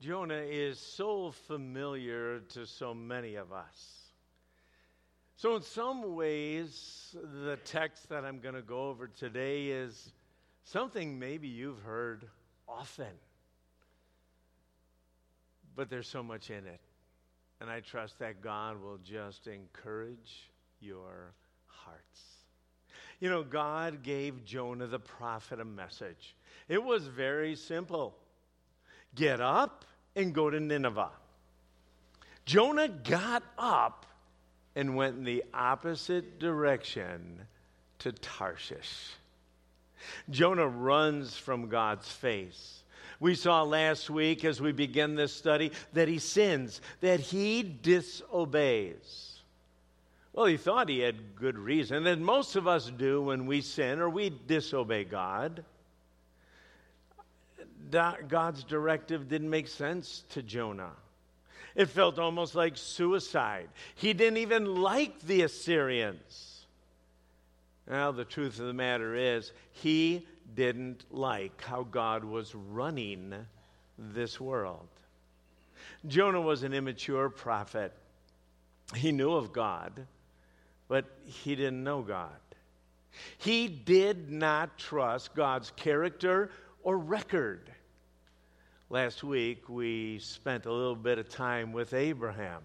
Jonah is so familiar to so many of us. So, in some ways, the text that I'm going to go over today is something maybe you've heard often. But there's so much in it. And I trust that God will just encourage your hearts. You know, God gave Jonah the prophet a message. It was very simple get up and go to Nineveh. Jonah got up and went in the opposite direction to Tarshish. Jonah runs from God's face. We saw last week as we begin this study that he sins, that he disobeys. Well, he thought he had good reason, and most of us do when we sin or we disobey God. God's directive didn't make sense to Jonah. It felt almost like suicide. He didn't even like the Assyrians. Now, the truth of the matter is, he didn't like how God was running this world. Jonah was an immature prophet. He knew of God, but he didn't know God. He did not trust God's character or record. Last week, we spent a little bit of time with Abraham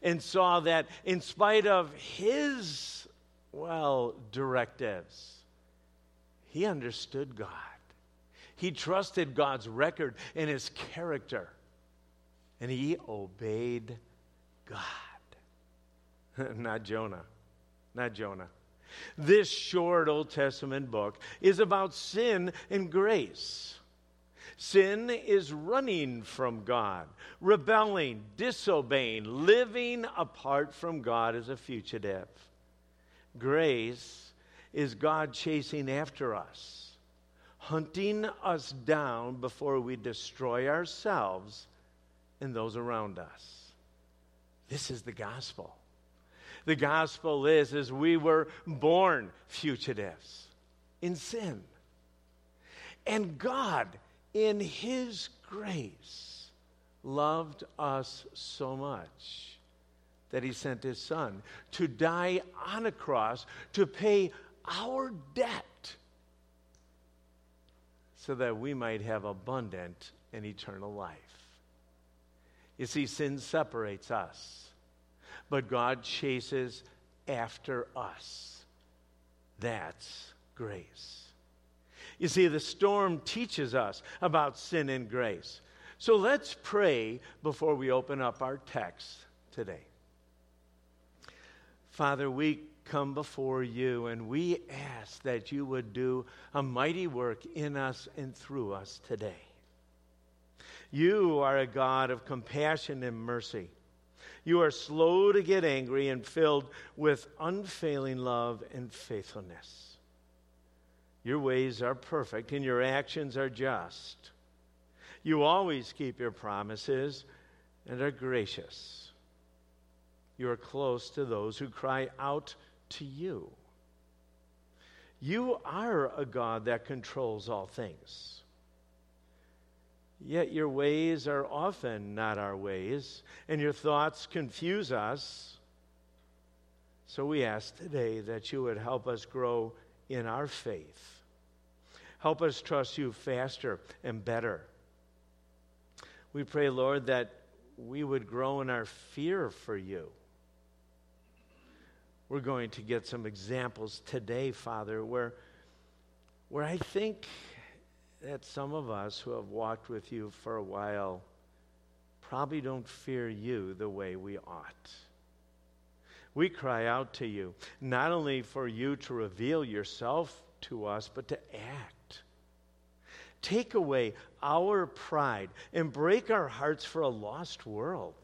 and saw that in spite of his, well, directives, he understood God. He trusted God's record and his character, and he obeyed God. Not Jonah. Not Jonah. This short Old Testament book is about sin and grace. Sin is running from God, rebelling, disobeying, living apart from God as a fugitive. Grace is God chasing after us, hunting us down before we destroy ourselves and those around us. This is the gospel. The gospel is as we were born fugitives in sin. And God in His grace, loved us so much that He sent His Son to die on a cross to pay our debt so that we might have abundant and eternal life. You see, sin separates us, but God chases after us. That's grace. You see, the storm teaches us about sin and grace. So let's pray before we open up our text today. Father, we come before you and we ask that you would do a mighty work in us and through us today. You are a God of compassion and mercy. You are slow to get angry and filled with unfailing love and faithfulness. Your ways are perfect and your actions are just. You always keep your promises and are gracious. You are close to those who cry out to you. You are a God that controls all things. Yet your ways are often not our ways, and your thoughts confuse us. So we ask today that you would help us grow in our faith Help us trust you faster and better. We pray, Lord, that we would grow in our fear for you. We're going to get some examples today, Father, where, where I think that some of us who have walked with you for a while probably don't fear you the way we ought. We cry out to you, not only for you to reveal yourself to us, but to act Take away our pride and break our hearts for a lost world.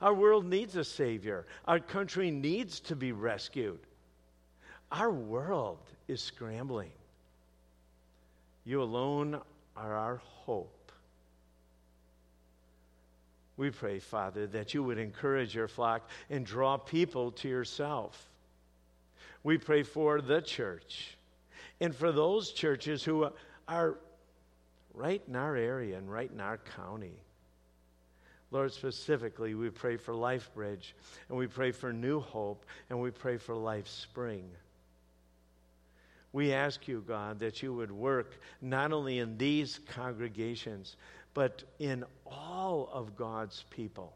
Our world needs a Savior. Our country needs to be rescued. Our world is scrambling. You alone are our hope. We pray, Father, that you would encourage your flock and draw people to yourself. We pray for the church and for those churches who are right in our area and right in our county. Lord, specifically, we pray for Life Bridge, and we pray for New Hope, and we pray for Life Spring. We ask you, God, that you would work not only in these congregations, but in all of God's people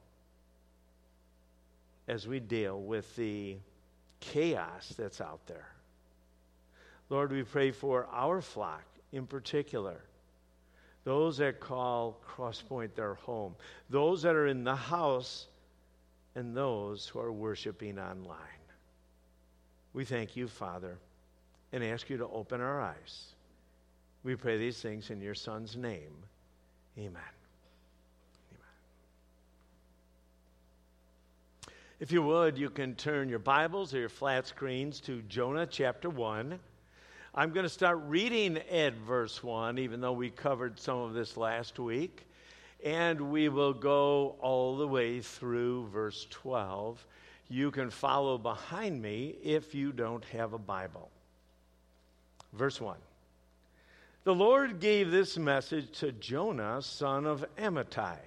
as we deal with the chaos that's out there. Lord, we pray for our flock in particular those that call Crosspoint their home, those that are in the house, and those who are worshiping online. We thank you, Father, and ask you to open our eyes. We pray these things in your Son's name. Amen. Amen. If you would, you can turn your Bibles or your flat screens to Jonah chapter 1. I'm going to start reading Ed verse 1, even though we covered some of this last week. And we will go all the way through verse 12. You can follow behind me if you don't have a Bible. Verse 1 The Lord gave this message to Jonah, son of Amittai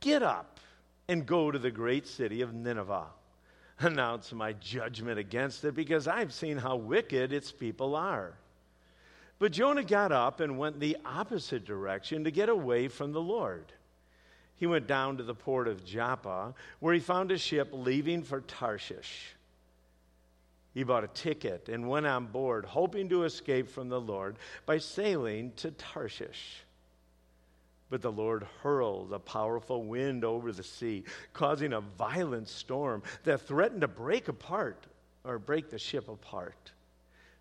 Get up and go to the great city of Nineveh announce my judgment against it because I've seen how wicked its people are. But Jonah got up and went the opposite direction to get away from the Lord. He went down to the port of Joppa, where he found a ship leaving for Tarshish. He bought a ticket and went on board, hoping to escape from the Lord by sailing to Tarshish. But the Lord hurled a powerful wind over the sea, causing a violent storm that threatened to break apart or break the ship apart.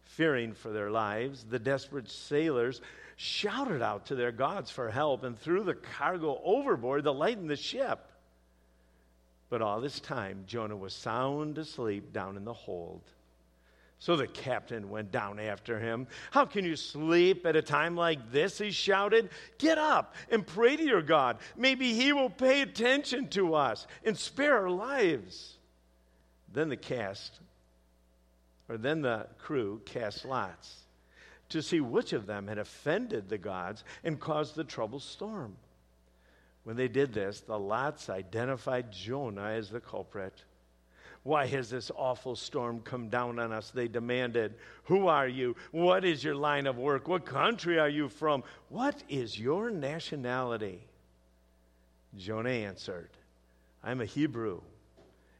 Fearing for their lives, the desperate sailors shouted out to their gods for help and threw the cargo overboard to lighten the ship. But all this time, Jonah was sound asleep down in the hold. So the captain went down after him. How can you sleep at a time like this? He shouted. Get up and pray to your God. Maybe he will pay attention to us and spare our lives. Then the cast, or then the crew cast lots to see which of them had offended the gods and caused the troubled storm. When they did this, the lots identified Jonah as the culprit. Why has this awful storm come down on us? They demanded. Who are you? What is your line of work? What country are you from? What is your nationality? Jonah answered, I'm a Hebrew,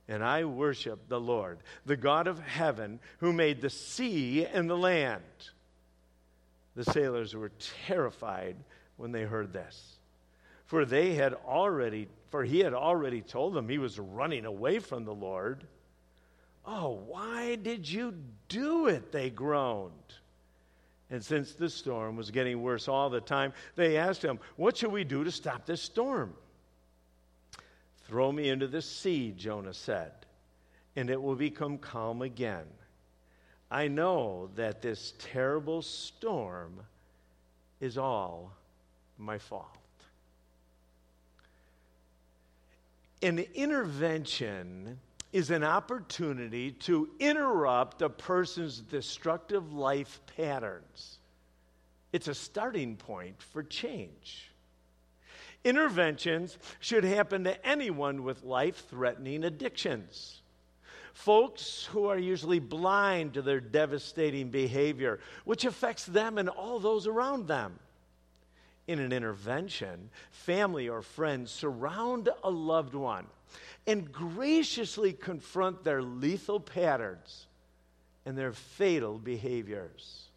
and I worship the Lord, the God of heaven, who made the sea and the land. The sailors were terrified when they heard this for they had already for he had already told them he was running away from the lord Oh, why did you do it? They groaned. And since the storm was getting worse all the time, they asked him, What shall we do to stop this storm? Throw me into the sea, Jonah said, and it will become calm again. I know that this terrible storm is all my fault. An intervention is an opportunity to interrupt a person's destructive life patterns. It's a starting point for change. Interventions should happen to anyone with life threatening addictions. Folks who are usually blind to their devastating behavior, which affects them and all those around them. In an intervention, family or friends surround a loved one and graciously confront their lethal patterns and their fatal behaviors.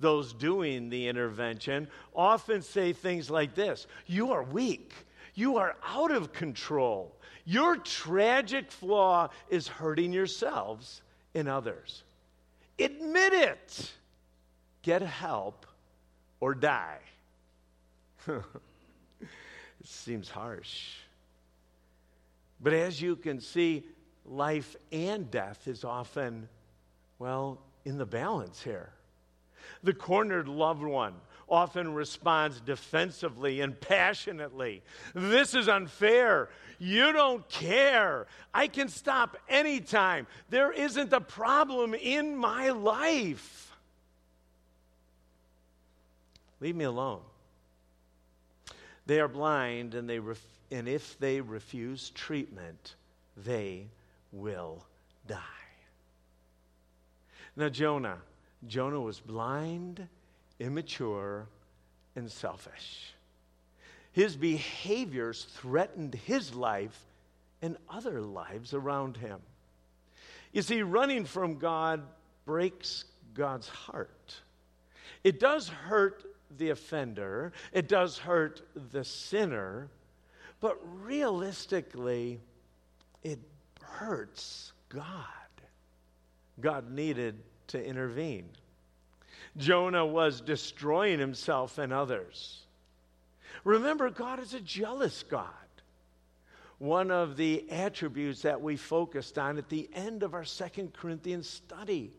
Those doing the intervention often say things like this You are weak. You are out of control. Your tragic flaw is hurting yourselves and others. Admit it. Get help or die. it seems harsh. But as you can see, life and death is often, well, in the balance here. The cornered loved one often responds defensively and passionately. This is unfair. You don't care. I can stop anytime. There isn't a problem in my life. Leave me alone. They are blind, and, they ref- and if they refuse treatment, they will die. Now, Jonah, Jonah was blind, immature, and selfish. His behaviors threatened his life and other lives around him. You see, running from God breaks God's heart. It does hurt the offender, it does hurt the sinner, but realistically, it hurts God. God needed to intervene. Jonah was destroying himself and others. Remember, God is a jealous God. One of the attributes that we focused on at the end of our Second Corinthians study.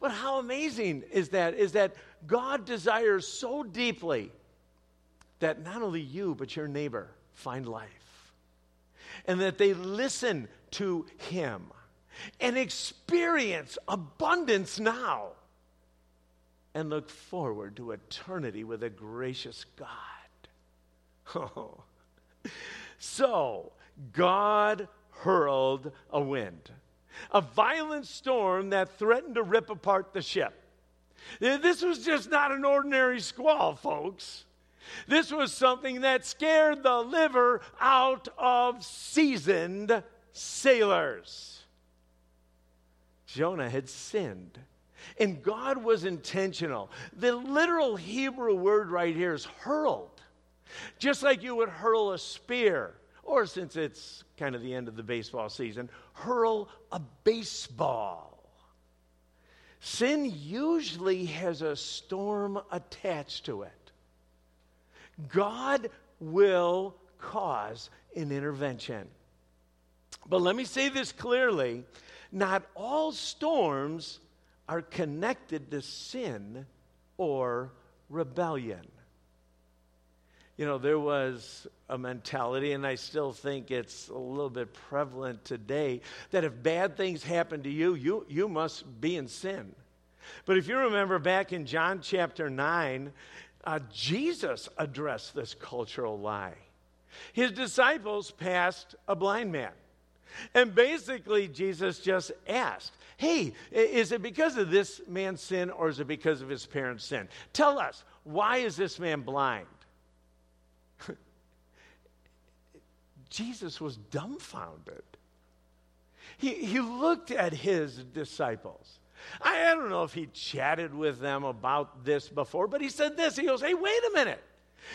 But how amazing is that? Is that God desires so deeply that not only you, but your neighbor find life. And that they listen to Him and experience abundance now and look forward to eternity with a gracious God. Oh. So, God hurled a wind, a violent storm that threatened to rip apart the ship. This was just not an ordinary squall, folks. This was something that scared the liver out of seasoned sailors. Jonah had sinned. And God was intentional. The literal Hebrew word right here is hurled. Just like you would hurl a spear, or since it's kind of the end of the baseball season, hurl a baseball. Sin usually has a storm attached to it. God will cause an intervention. But let me say this clearly not all storms are connected to sin or rebellion. You know, there was a mentality, and I still think it's a little bit prevalent today, that if bad things happen to you, you, you must be in sin. But if you remember back in John chapter 9, uh, Jesus addressed this cultural lie. His disciples passed a blind man. And basically, Jesus just asked, Hey, is it because of this man's sin or is it because of his parents' sin? Tell us, why is this man blind? Jesus was dumbfounded. He, he looked at his disciples. I, I don't know if he chatted with them about this before, but he said this. He goes, Hey, wait a minute.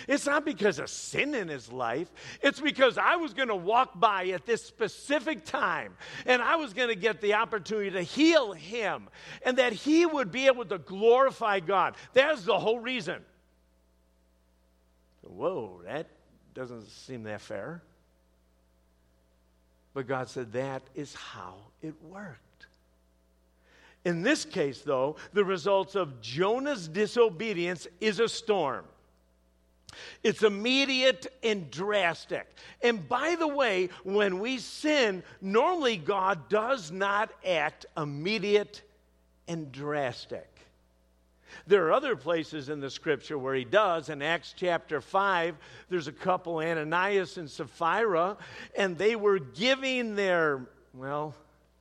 It's not because of sin in his life. It's because I was going to walk by at this specific time and I was going to get the opportunity to heal him and that he would be able to glorify God. That's the whole reason. Whoa, that doesn't seem that fair. But God said that is how it worked. In this case, though, the results of Jonah's disobedience is a storm. It's immediate and drastic. And by the way, when we sin, normally God does not act immediate and drastic. There are other places in the scripture where he does. In Acts chapter 5, there's a couple, Ananias and Sapphira, and they were giving their, well,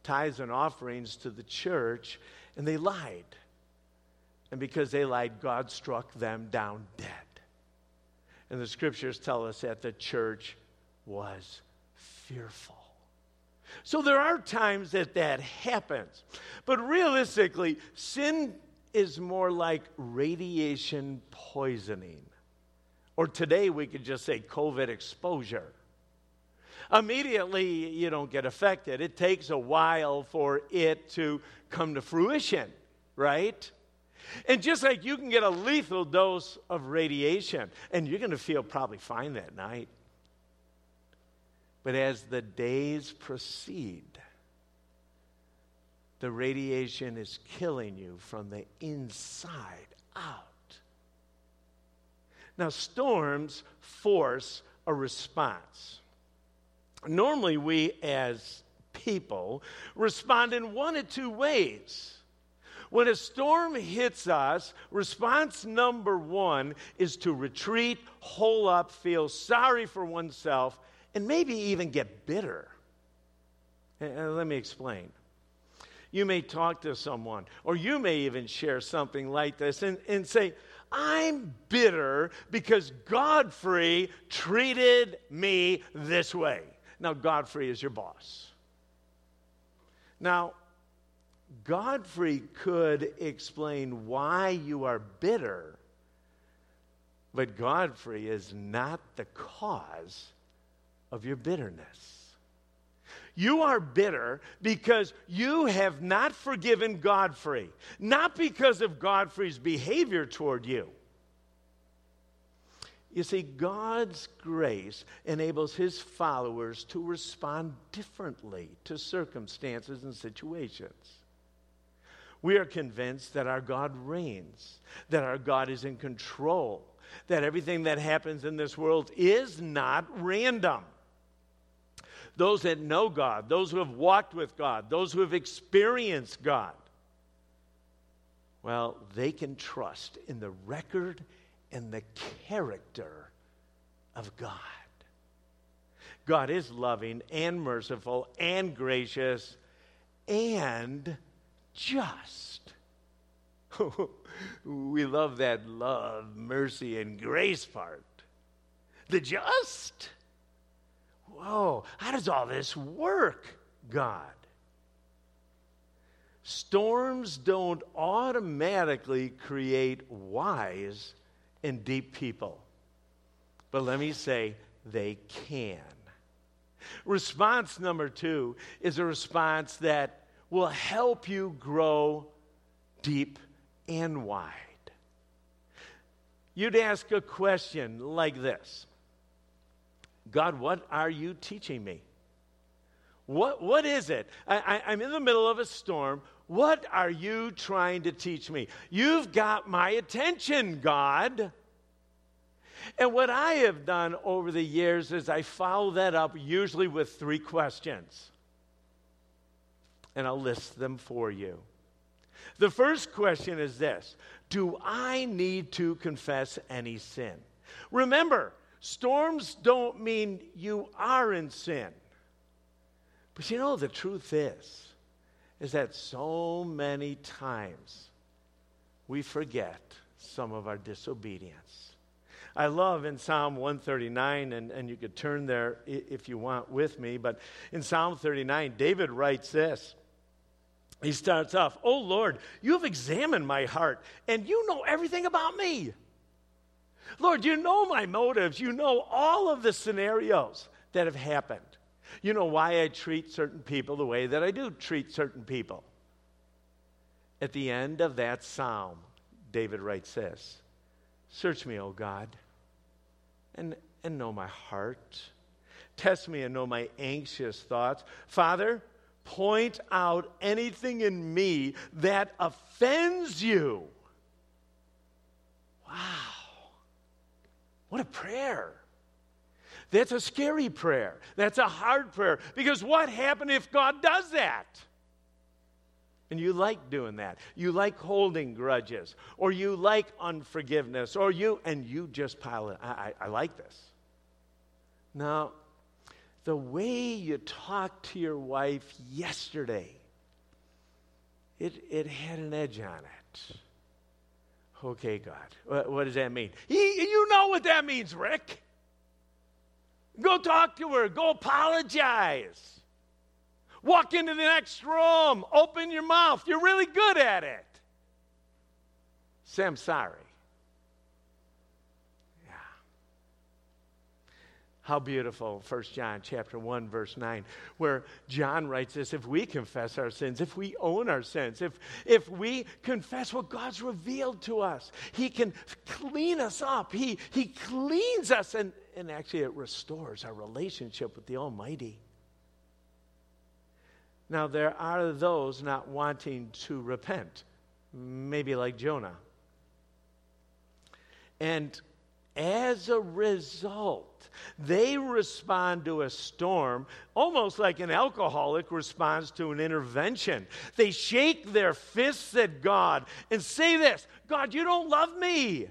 tithes and offerings to the church, and they lied. And because they lied, God struck them down dead. And the scriptures tell us that the church was fearful. So there are times that that happens. But realistically, sin is more like radiation poisoning. Or today we could just say COVID exposure. Immediately, you don't get affected. It takes a while for it to come to fruition, right? And just like you can get a lethal dose of radiation, and you're going to feel probably fine that night. But as the days proceed, the radiation is killing you from the inside out. Now, storms force a response. Normally, we as people respond in one of two ways. When a storm hits us, response number one is to retreat, hole up, feel sorry for oneself, and maybe even get bitter. And let me explain. You may talk to someone, or you may even share something like this and, and say, I'm bitter because Godfrey treated me this way. Now, Godfrey is your boss. Now, Godfrey could explain why you are bitter, but Godfrey is not the cause of your bitterness. You are bitter because you have not forgiven Godfrey, not because of Godfrey's behavior toward you. You see, God's grace enables his followers to respond differently to circumstances and situations. We are convinced that our God reigns, that our God is in control, that everything that happens in this world is not random. Those that know God, those who have walked with God, those who have experienced God, well, they can trust in the record and the character of God. God is loving and merciful and gracious and just. we love that love, mercy, and grace part. The just? Whoa, how does all this work, God? Storms don't automatically create wise and deep people. But let me say, they can. Response number two is a response that will help you grow deep and wide. You'd ask a question like this God, what are you teaching me? What, what is it? I, I, I'm in the middle of a storm. What are you trying to teach me? You've got my attention, God. And what I have done over the years is I follow that up usually with three questions and I'll list them for you. The first question is this Do I need to confess any sin? Remember, storms don't mean you are in sin. But you know, the truth is, is that so many times we forget some of our disobedience. I love in Psalm 139, and, and you could turn there if you want with me, but in Psalm 39, David writes this he starts off, Oh Lord, you have examined my heart, and you know everything about me. Lord, you know my motives. You know all of the scenarios that have happened. You know why I treat certain people the way that I do treat certain people. At the end of that psalm, David writes this Search me, O God, and, and know my heart. Test me and know my anxious thoughts. Father, point out anything in me that offends you. Wow. What a prayer. That's a scary prayer. That's a hard prayer. Because what happens if God does that? And you like doing that. You like holding grudges, or you like unforgiveness, or you, and you just pile it. I, I, I like this. Now, the way you talked to your wife yesterday, it, it had an edge on it. Okay, God. What, what does that mean? He, you know what that means, Rick. Go talk to her. Go apologize. Walk into the next room. Open your mouth. You're really good at it. Say, I'm sorry. Yeah. How beautiful, 1 John chapter 1, verse 9, where John writes this if we confess our sins, if we own our sins, if, if we confess what God's revealed to us, He can clean us up. He, he cleans us, and, and actually it restores our relationship with the Almighty. Now, there are those not wanting to repent, maybe like Jonah. And as a result, they respond to a storm almost like an alcoholic responds to an intervention. They shake their fists at God and say this God, you don't love me.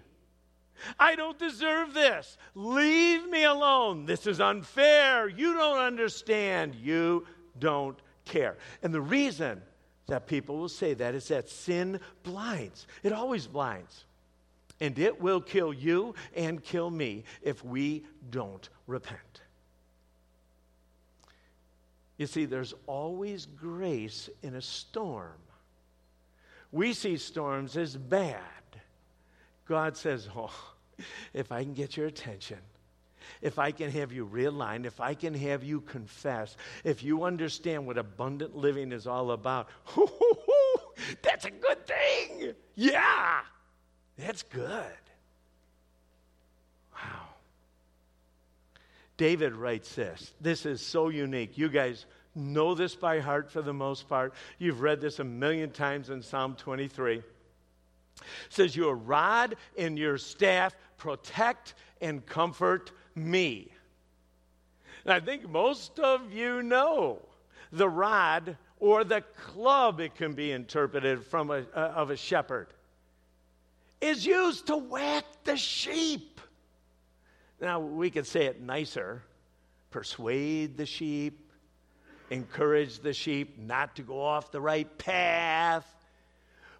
I don't deserve this. Leave me alone. This is unfair. You don't understand. You don't care. And the reason that people will say that is that sin blinds, it always blinds. And it will kill you and kill me if we don't repent. You see, there's always grace in a storm. We see storms as bad. God says, Oh, if I can get your attention, if I can have you realigned, if I can have you confess, if you understand what abundant living is all about, that's a good thing. Yeah. That's good. Wow. David writes this. This is so unique. You guys know this by heart for the most part. You've read this a million times in Psalm 23. Says, Your rod and your staff protect and comfort me. And I think most of you know the rod or the club, it can be interpreted from a, uh, of a shepherd is used to whack the sheep. Now, we could say it nicer persuade the sheep, encourage the sheep not to go off the right path.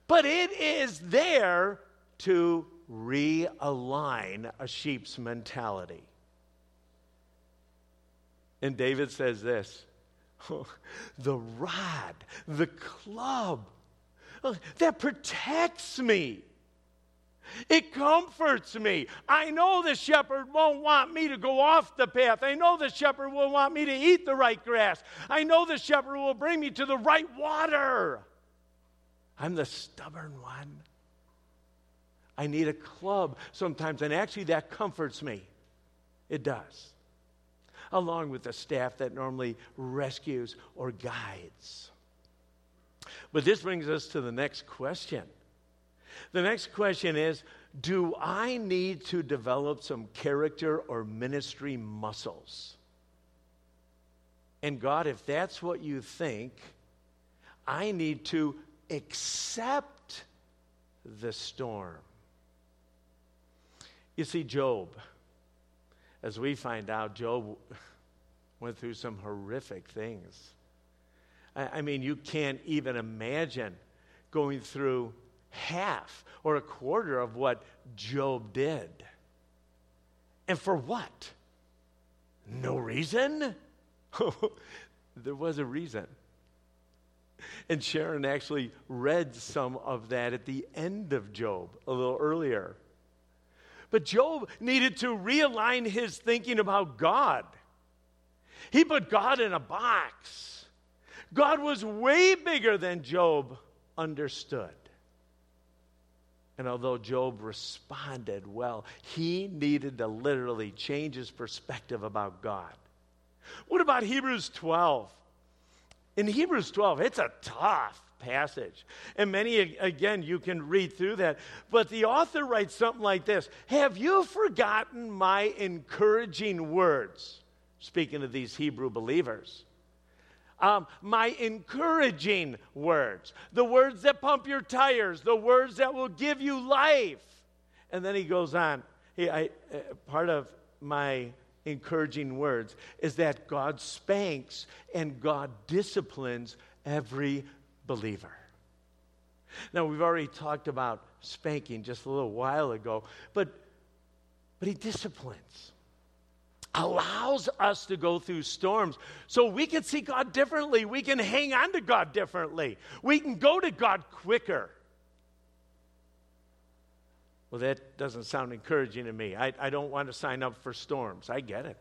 But it is there to realign a sheep's mentality. And David says this the rod, the club, uh, that protects me. It comforts me. I know the shepherd won't want me to go off the path. I know the shepherd will want me to eat the right grass. I know the shepherd will bring me to the right water. I'm the stubborn one. I need a club sometimes, and actually, that comforts me. It does. Along with the staff that normally rescues or guides. But this brings us to the next question the next question is Do I need to develop some character or ministry muscles? And God, if that's what you think, I need to accept the storm. You see, Job, as we find out, Job went through some horrific things. I, I mean, you can't even imagine going through half or a quarter of what Job did. And for what? No reason? there was a reason. And Sharon actually read some of that at the end of Job a little earlier. But Job needed to realign his thinking about God. He put God in a box. God was way bigger than Job understood. And although Job responded well, he needed to literally change his perspective about God. What about Hebrews 12? In Hebrews 12, it's a tough passage. And many, again, you can read through that. But the author writes something like this Have you forgotten my encouraging words? Speaking of these Hebrew believers um, my encouraging words, the words that pump your tires, the words that will give you life. And then he goes on. He, I, uh, part of my encouraging words is that God spanks and God disciplines every believer. Now, we've already talked about spanking just a little while ago, but, but he disciplines allows us to go through storms so we can see God differently. We can hang on to God differently. We can go to God quicker. Well, that doesn't sound encouraging to me. I, I don't want to sign up for storms. I get it.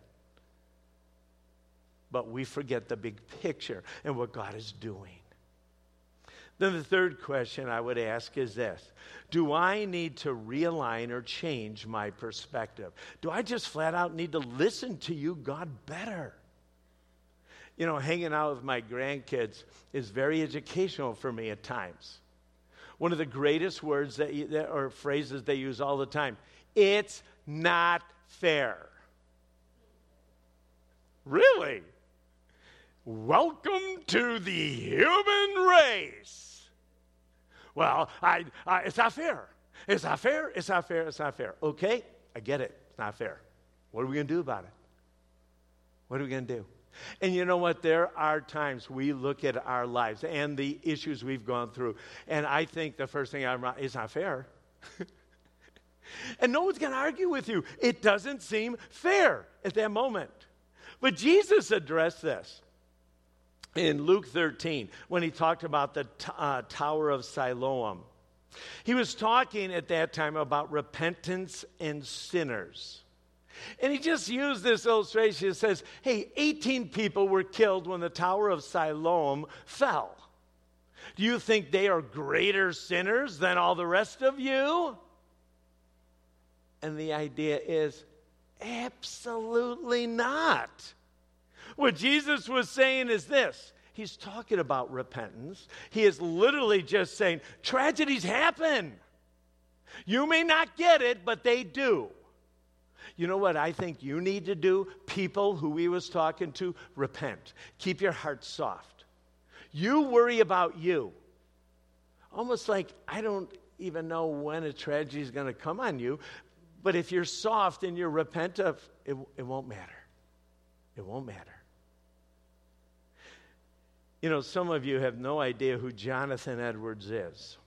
But we forget the big picture and what God is doing. Then the third question I would ask is this Do I need to realign or change my perspective? Do I just flat out need to listen to you, God, better? You know, hanging out with my grandkids is very educational for me at times. One of the greatest words that, that or phrases they use all the time it's not fair. Really? Welcome to the human race. Well, I, I, it's not fair. It's not fair. It's not fair. It's not fair. Okay, I get it. It's not fair. What are we going to do about it? What are we going to do? And you know what? There are times we look at our lives and the issues we've gone through, and I think the first thing I'm is not fair. and no one's going to argue with you. It doesn't seem fair at that moment. But Jesus addressed this in Luke 13 when he talked about the t- uh, Tower of Siloam. He was talking at that time about repentance and sinners. And he just used this illustration. It says, hey, 18 people were killed when the Tower of Siloam fell. Do you think they are greater sinners than all the rest of you? And the idea is absolutely not. What Jesus was saying is this He's talking about repentance. He is literally just saying, tragedies happen. You may not get it, but they do. You know what I think you need to do? People who he was talking to, repent. Keep your heart soft. You worry about you. Almost like I don't even know when a tragedy is going to come on you, but if you're soft and you're repentant, it, it won't matter. It won't matter. You know, some of you have no idea who Jonathan Edwards is.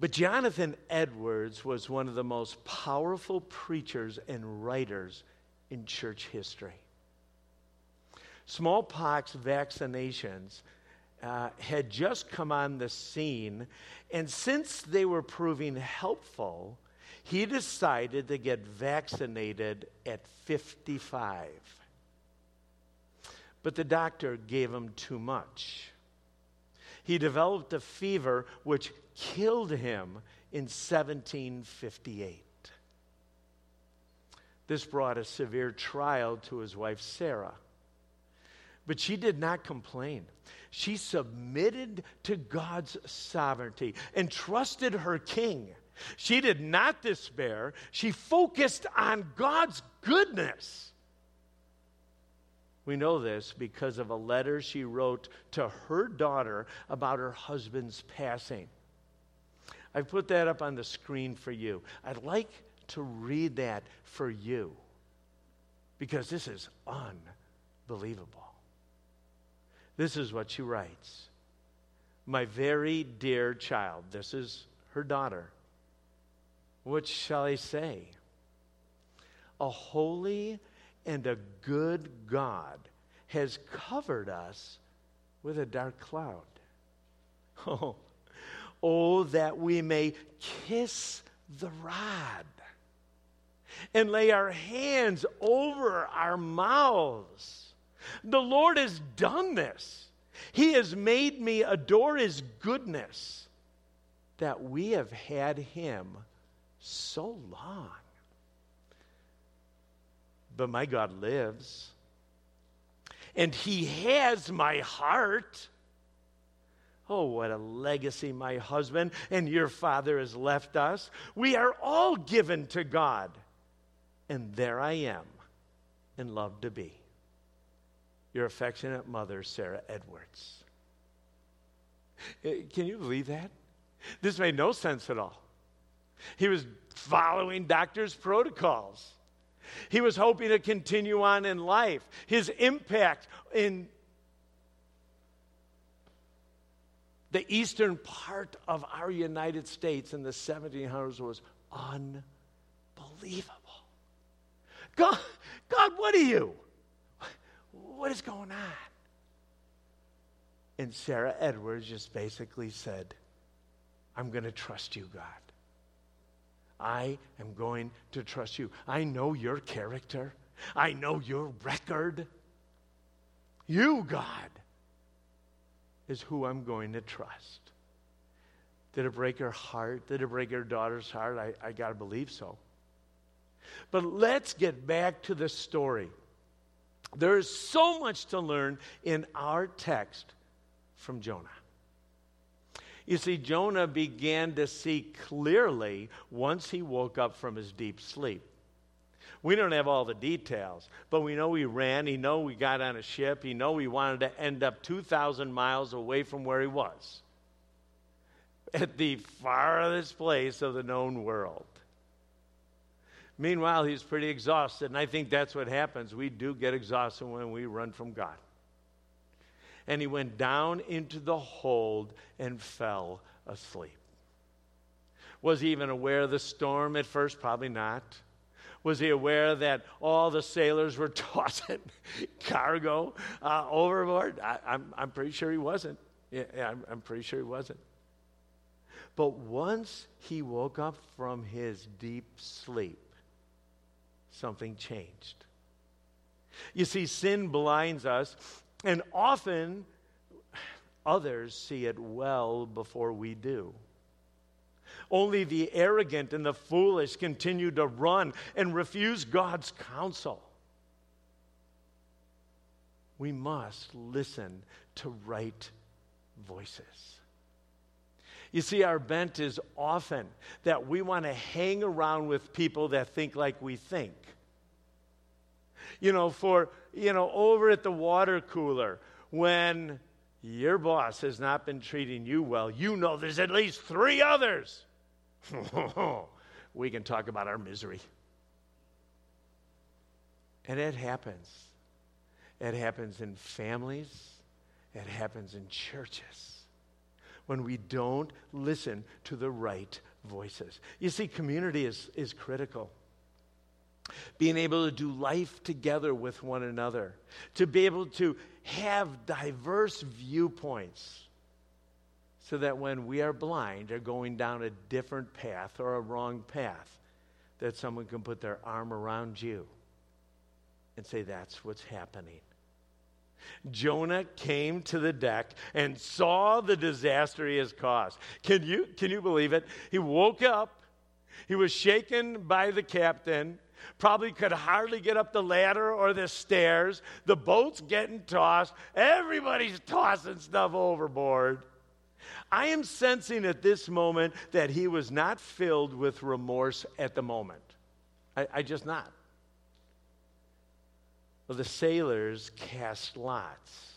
But Jonathan Edwards was one of the most powerful preachers and writers in church history. Smallpox vaccinations uh, had just come on the scene, and since they were proving helpful, he decided to get vaccinated at 55 but the doctor gave him too much. He developed a fever which killed him in 1758. This brought a severe trial to his wife, Sarah. But she did not complain. She submitted to God's sovereignty and trusted her king. She did not despair. She focused on God's goodness. We know this because of a letter she wrote to her daughter about her husband's passing. I've put that up on the screen for you. I'd like to read that for you because this is unbelievable. This is what she writes My very dear child, this is her daughter. What shall I say? A holy and a good God has covered us with a dark cloud. Oh, oh, that we may kiss the rod and lay our hands over our mouths. The Lord has done this. He has made me adore His goodness that we have had Him so long but my God lives. And He has my heart. Oh, what a legacy my husband and your father has left us. We are all given to God. And there I am, and love to be. Your affectionate mother, Sarah Edwards. Eh, can you believe that? This made no sense at all. He was following doctor's protocols. He was hoping to continue on in life. His impact in the eastern part of our United States in the 1700s was unbelievable. God, God, what are you? What is going on? And Sarah Edwards just basically said, I'm going to trust you, God. I am going to trust you. I know your character, I know your record. You, God, is who I'm going to trust. Did it break her heart? Did it break her daughter's heart? I, I got to believe so. But let's get back to the story. There is so much to learn in our text from Jonah. You see, Jonah began to see clearly once he woke up from his deep sleep. We don't have all the details, but we know he ran. He know we got on a ship. He know he wanted to end up 2,000 miles away from where he was, at the farthest place of the known world. Meanwhile, he's pretty exhausted, and I think that's what happens. We do get exhausted when we run from God. And he went down into the hold and fell asleep. Was he even aware of the storm at first? Probably not. Was he aware that all the sailors were tossing cargo uh, overboard? I, am I'm, I'm pretty sure he wasn't. Yeah, I'm, I'm pretty sure he wasn't. But once he woke up from his deep sleep, something changed. You see, sin blinds us, and often others see it well before we do. Only the arrogant and the foolish continue to run and refuse God's counsel. We must listen to right voices. You see, our bent is often that we want to hang around with people that think like we think. You know, for, you know, over at the water cooler, when your boss has not been treating you well, you know there's at least three others. we can talk about our misery. And it happens. It happens in families, it happens in churches when we don't listen to the right voices. You see, community is, is critical. Being able to do life together with one another, to be able to have diverse viewpoints, so that when we are blind or going down a different path or a wrong path, that someone can put their arm around you and say, That's what's happening. Jonah came to the deck and saw the disaster he has caused. Can you, can you believe it? He woke up, he was shaken by the captain, probably could hardly get up the ladder or the stairs. The boat's getting tossed, everybody's tossing stuff overboard. I am sensing at this moment that he was not filled with remorse at the moment. I, I just not. Well, the sailors cast lots.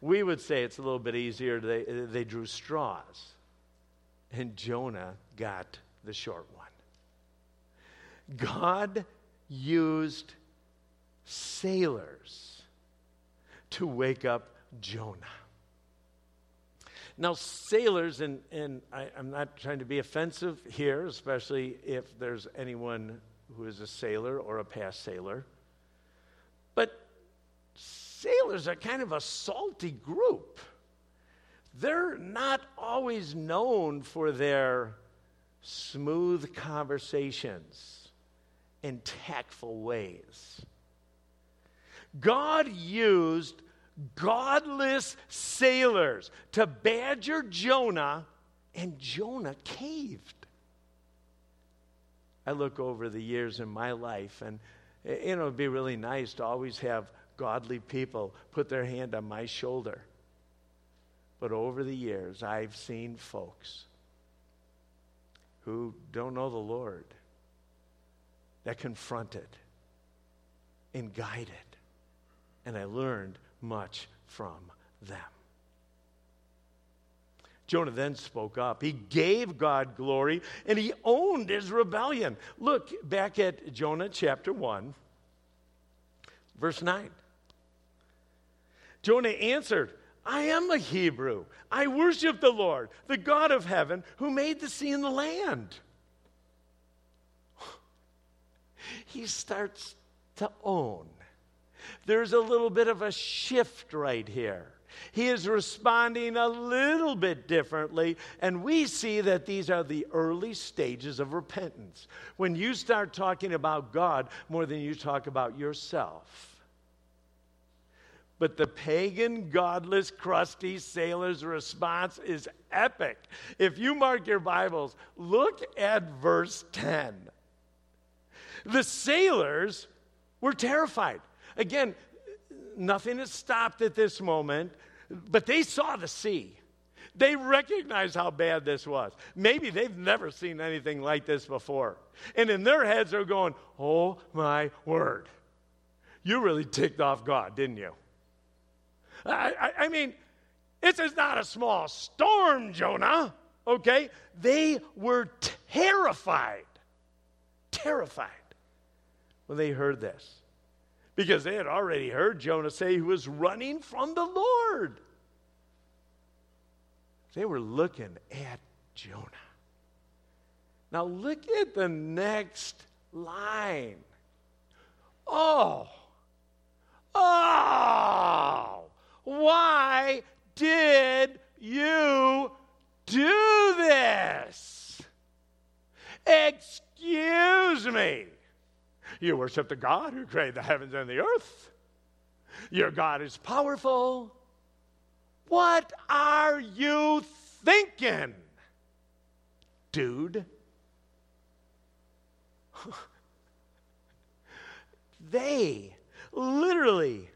We would say it's a little bit easier, they, they drew straws. And Jonah got the short one. God used sailors to wake up Jonah. Now, sailors, and, and I, am not trying to be offensive here, especially if there's anyone who is a sailor or a past sailor. But sailors are kind of a salty group. They're not always known for their smooth conversations and tactful ways. God used godless sailors to badger Jonah, and Jonah caved. I look over the years in my life, and you know, it'd be really nice to always have godly people put their hand on my shoulder. But over the years, I've seen folks who don't know the Lord that confronted and guided. And I learned much from them. Jonah then spoke up. He gave God glory and he owned his rebellion. Look back at Jonah chapter 1, verse 9. Jonah answered, I am a Hebrew. I worship the Lord, the God of heaven, who made the sea and the land. He starts to own. There's a little bit of a shift right here. He is responding a little bit differently, and we see that these are the early stages of repentance. When you start talking about God more than you talk about yourself. But the pagan, godless, crusty sailor's response is epic. If you mark your Bibles, look at verse 10. The sailors were terrified. Again, nothing has stopped at this moment. But they saw the sea. They recognize how bad this was. Maybe they've never seen anything like this before. And in their heads, they're going, Oh my word. You really ticked off God, didn't you? I, I, I mean, this is not a small storm, Jonah, okay? They were terrified, terrified when they heard this because they had already heard Jonah say he was running from the Lord. They were looking at Jonah. Now, look at the next line. Oh, oh, why did you do this? Excuse me. You worship the God who created the heavens and the earth. Your God is powerful. What are you thinking, dude? they literally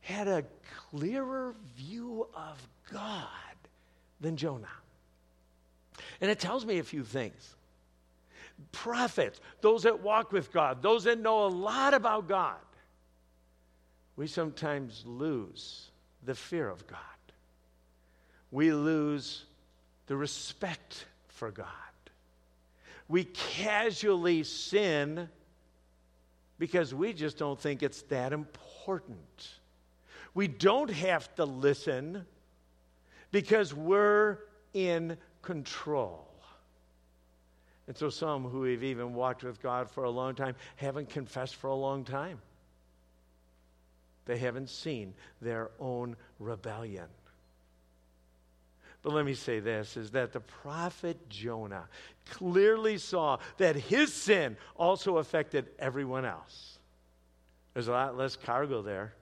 had a clearer view of God than Jonah. And it tells me a few things. Prophets, those that walk with God, those that know a lot about God, we sometimes lose the fear of God. We lose the respect for God. We casually sin because we just don't think it's that important. We don't have to listen because we're in control. And so, some who have even walked with God for a long time haven't confessed for a long time. They haven't seen their own rebellion. But let me say this is that the prophet Jonah clearly saw that his sin also affected everyone else. There's a lot less cargo there.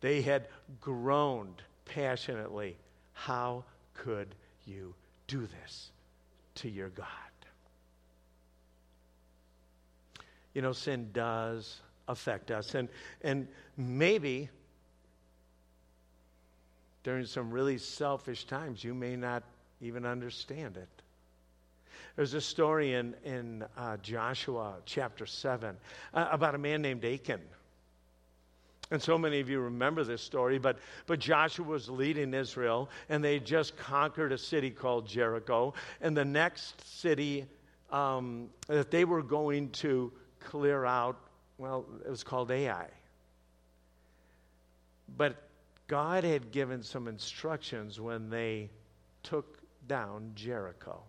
They had groaned passionately. How could you do this to your God? You know, sin does affect us. And, and maybe during some really selfish times, you may not even understand it. There's a story in, in uh, Joshua chapter 7 uh, about a man named Achan. And so many of you remember this story, but, but Joshua was leading Israel, and they just conquered a city called Jericho. And the next city um, that they were going to clear out, well, it was called Ai. But God had given some instructions when they took down Jericho.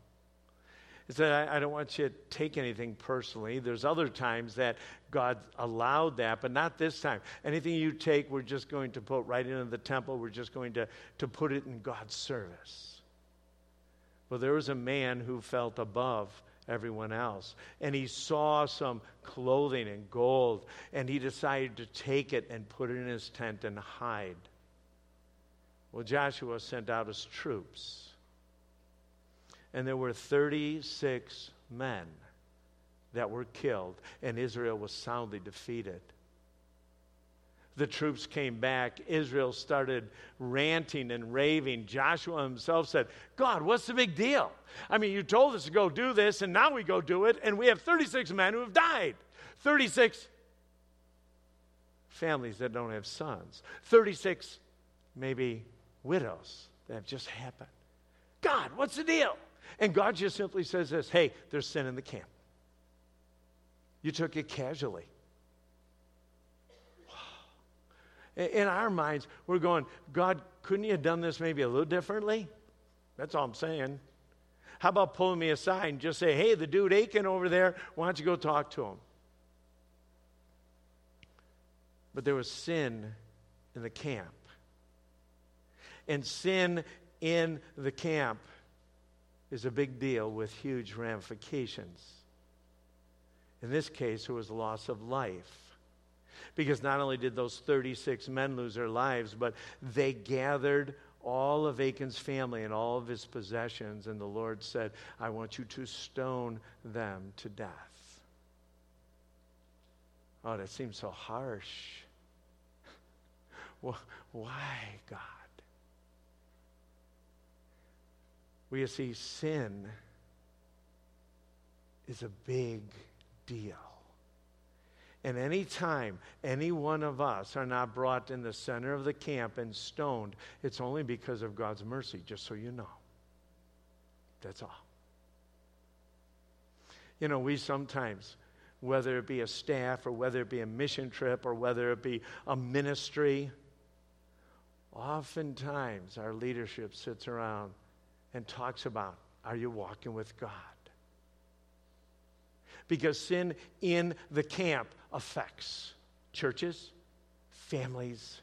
He said, I, I, don't want you to take anything personally. There's other times that God allowed that, but not this time. Anything you take, we're just going to put right into the temple. We're just going to, to put it in God's service. Well, there was a man who felt above everyone else. And he saw some clothing and gold, and he decided to take it and put it in his tent and hide. Well, Joshua sent out his troops and there were 36 men that were killed, and Israel was soundly defeated. The troops came back. Israel started ranting and raving. Joshua himself said, God, what's the big deal? I mean, you told us to go do this, and now we go do it, and we have 36 men who have died. 36 families that don't have sons. 36, maybe, widows that have just happened. God, what's the deal? And God just simply says this hey, there's sin in the camp. You took it casually. In our minds, we're going, God, couldn't you have done this maybe a little differently? That's all I'm saying. How about pulling me aside and just say, hey, the dude Achan over there, why don't you go talk to him? But there was sin in the camp. And sin in the camp is a big deal with huge ramifications. In this case, it was loss of life. Because not only did those 36 men lose their lives, but they gathered all of Achan's family and all of his possessions, and the Lord said, I want you to stone them to death. Oh, that seems so harsh. Why, God? We see sin is a big deal. And any time any one of us are not brought in the center of the camp and stoned, it's only because of God's mercy, just so you know. That's all. You know, we sometimes, whether it be a staff or whether it be a mission trip or whether it be a ministry, oftentimes our leadership sits around and talks about are you walking with God? Because sin in the camp affects churches, families,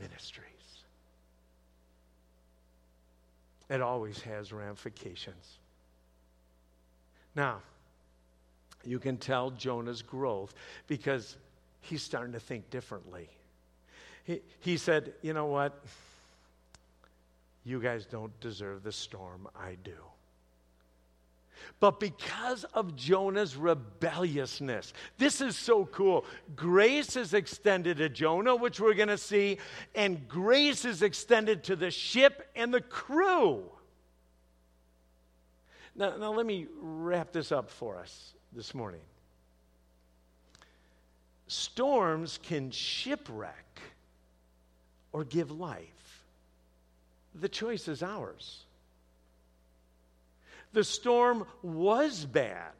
ministries. It always has ramifications. Now, you can tell Jonah's growth because he's starting to think differently. He, he said, You know what? You guys don't deserve the storm, I do. But because of Jonah's rebelliousness, this is so cool. Grace is extended to Jonah, which we're going to see, and grace is extended to the ship and the crew. Now, now let me wrap this up for us this morning. Storms can shipwreck or give life. The choice is ours. The storm was bad.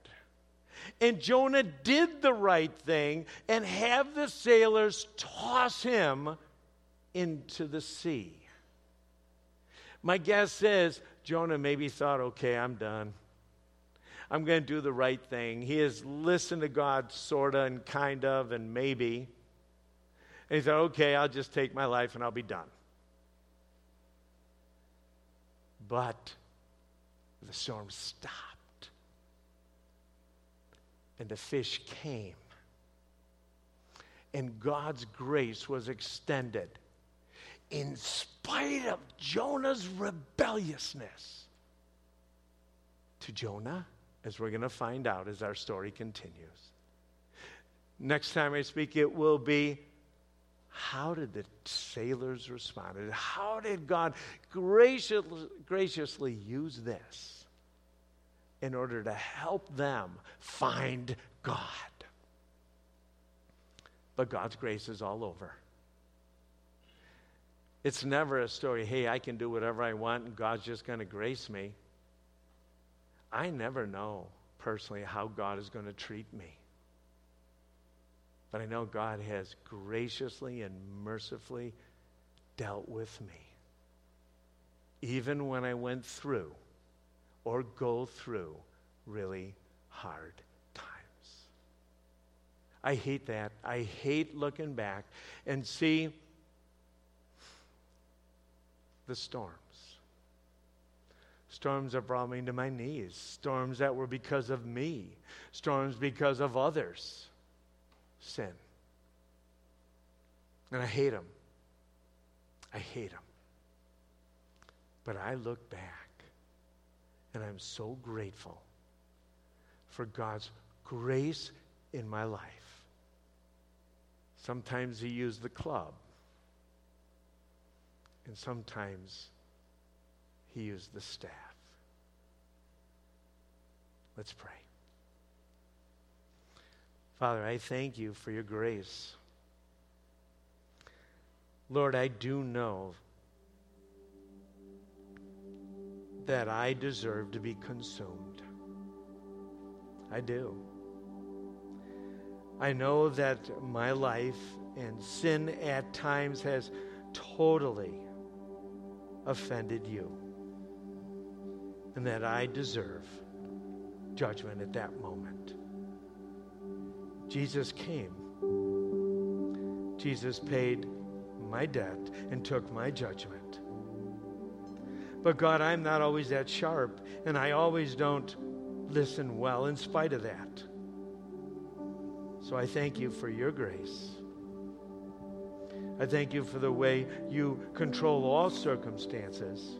And Jonah did the right thing and have the sailors toss him into the sea. My guess is Jonah maybe thought, okay, I'm done. I'm going to do the right thing. He has listened to God, sort of, and kind of, and maybe. And he thought, okay, I'll just take my life and I'll be done. But the storm stopped. And the fish came. And God's grace was extended in spite of Jonah's rebelliousness to Jonah, as we're going to find out as our story continues. Next time I speak, it will be how did the sailors respond? How did God graciously, graciously use this in order to help them find God? But God's grace is all over. It's never a story, hey, I can do whatever I want and God's just going to grace me. I never know personally how God is going to treat me. But I know God has graciously and mercifully dealt with me. Even when I went through or go through really hard times. I hate that. I hate looking back and see the storms. Storms that brought me to my knees. Storms that were because of me. Storms because of others sin. And I hate them. I hate them. But I look back and I'm so grateful for God's grace in my life. Sometimes He used the club, and sometimes He used the staff. Let's pray. Father, I thank you for your grace. Lord, I do know that I deserve to be consumed. I do. I know that my life and sin at times has totally offended you, and that I deserve judgment at that moment. Jesus came. Jesus paid my debt and took my judgment. But God, I'm not always that sharp, and I always don't listen well in spite of that. So I thank you for your grace. I thank you for the way you control all circumstances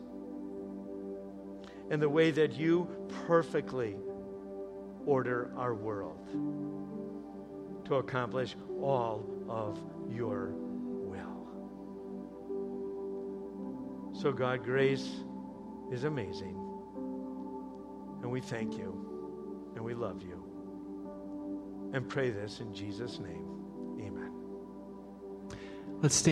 and the way that you perfectly order our world to accomplish all of your will. So, God, grace is amazing. And we thank you and we love you. And pray this in Jesus' name. Amen. Let's stand.